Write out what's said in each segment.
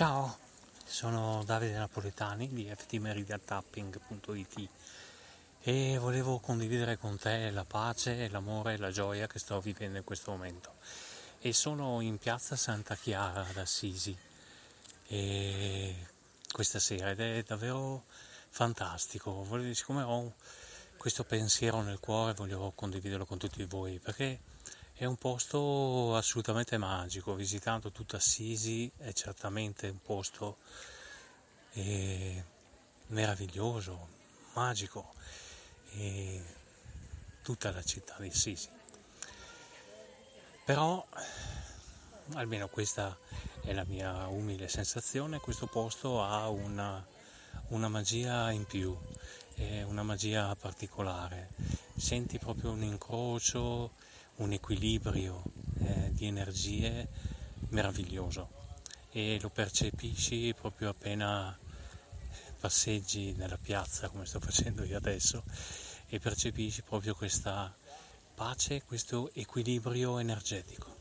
Ciao, sono Davide Napoletani di ftmeridiatapping.it e volevo condividere con te la pace, l'amore e la gioia che sto vivendo in questo momento. E sono in piazza Santa Chiara ad Assisi questa sera ed è davvero fantastico. Siccome ho questo pensiero nel cuore voglio condividerlo con tutti voi perché è un posto assolutamente magico, visitando tutta Assisi è certamente un posto eh, meraviglioso, magico, e tutta la città di Assisi. Però, almeno questa è la mia umile sensazione, questo posto ha una, una magia in più, una magia particolare. Senti proprio un incrocio un equilibrio eh, di energie meraviglioso e lo percepisci proprio appena passeggi nella piazza come sto facendo io adesso e percepisci proprio questa pace, questo equilibrio energetico.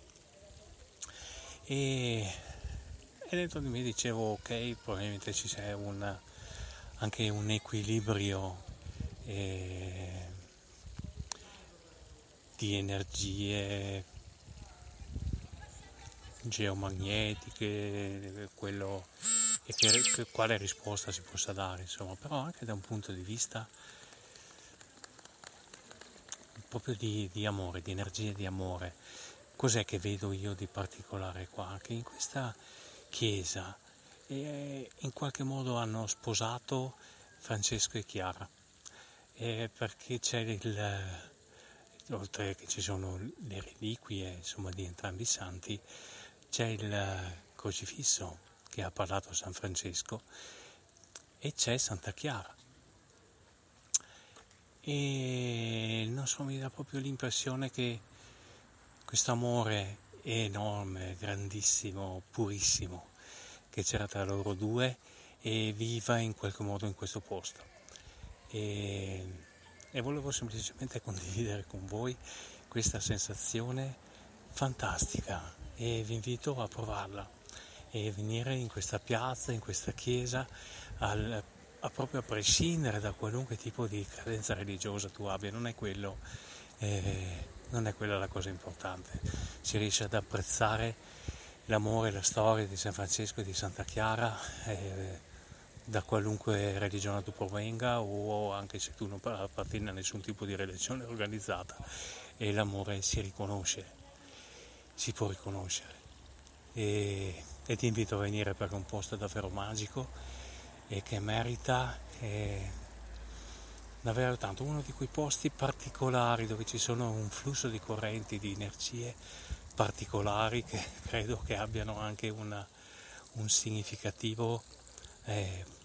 E, e dentro di me dicevo ok, probabilmente ci c'è un, anche un equilibrio. Eh, di energie geomagnetiche, quello, e che, quale risposta si possa dare, insomma, però anche da un punto di vista proprio di, di amore, di energie di amore. Cos'è che vedo io di particolare qua? Che in questa chiesa eh, in qualche modo hanno sposato Francesco e Chiara, eh, perché c'è il oltre che ci sono le reliquie insomma, di entrambi i santi, c'è il crocifisso che ha parlato San Francesco e c'è Santa Chiara. E non so, mi dà proprio l'impressione che questo amore enorme, grandissimo, purissimo che c'era tra loro due e viva in qualche modo in questo posto. E e volevo semplicemente condividere con voi questa sensazione fantastica e vi invito a provarla e venire in questa piazza, in questa chiesa, al, a proprio a prescindere da qualunque tipo di credenza religiosa tu abbia, non è quello, eh, non è quella la cosa importante, si riesce ad apprezzare l'amore la storia di San Francesco e di Santa Chiara. Eh, da qualunque religione tu provenga o anche se tu non appartieni a nessun tipo di religione organizzata e l'amore si riconosce, si può riconoscere. E, e ti invito a venire perché è un posto davvero magico e che merita eh, davvero tanto, uno di quei posti particolari dove ci sono un flusso di correnti, di energie particolari che credo che abbiano anche una, un significativo eh,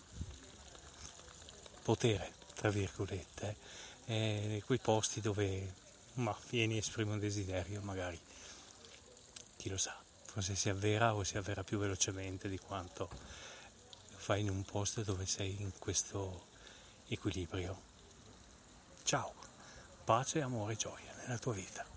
potere, tra virgolette, eh, quei posti dove ma, vieni esprimi un desiderio, magari, chi lo sa, forse si avvera o si avvera più velocemente di quanto lo fai in un posto dove sei in questo equilibrio. Ciao, pace, amore gioia nella tua vita.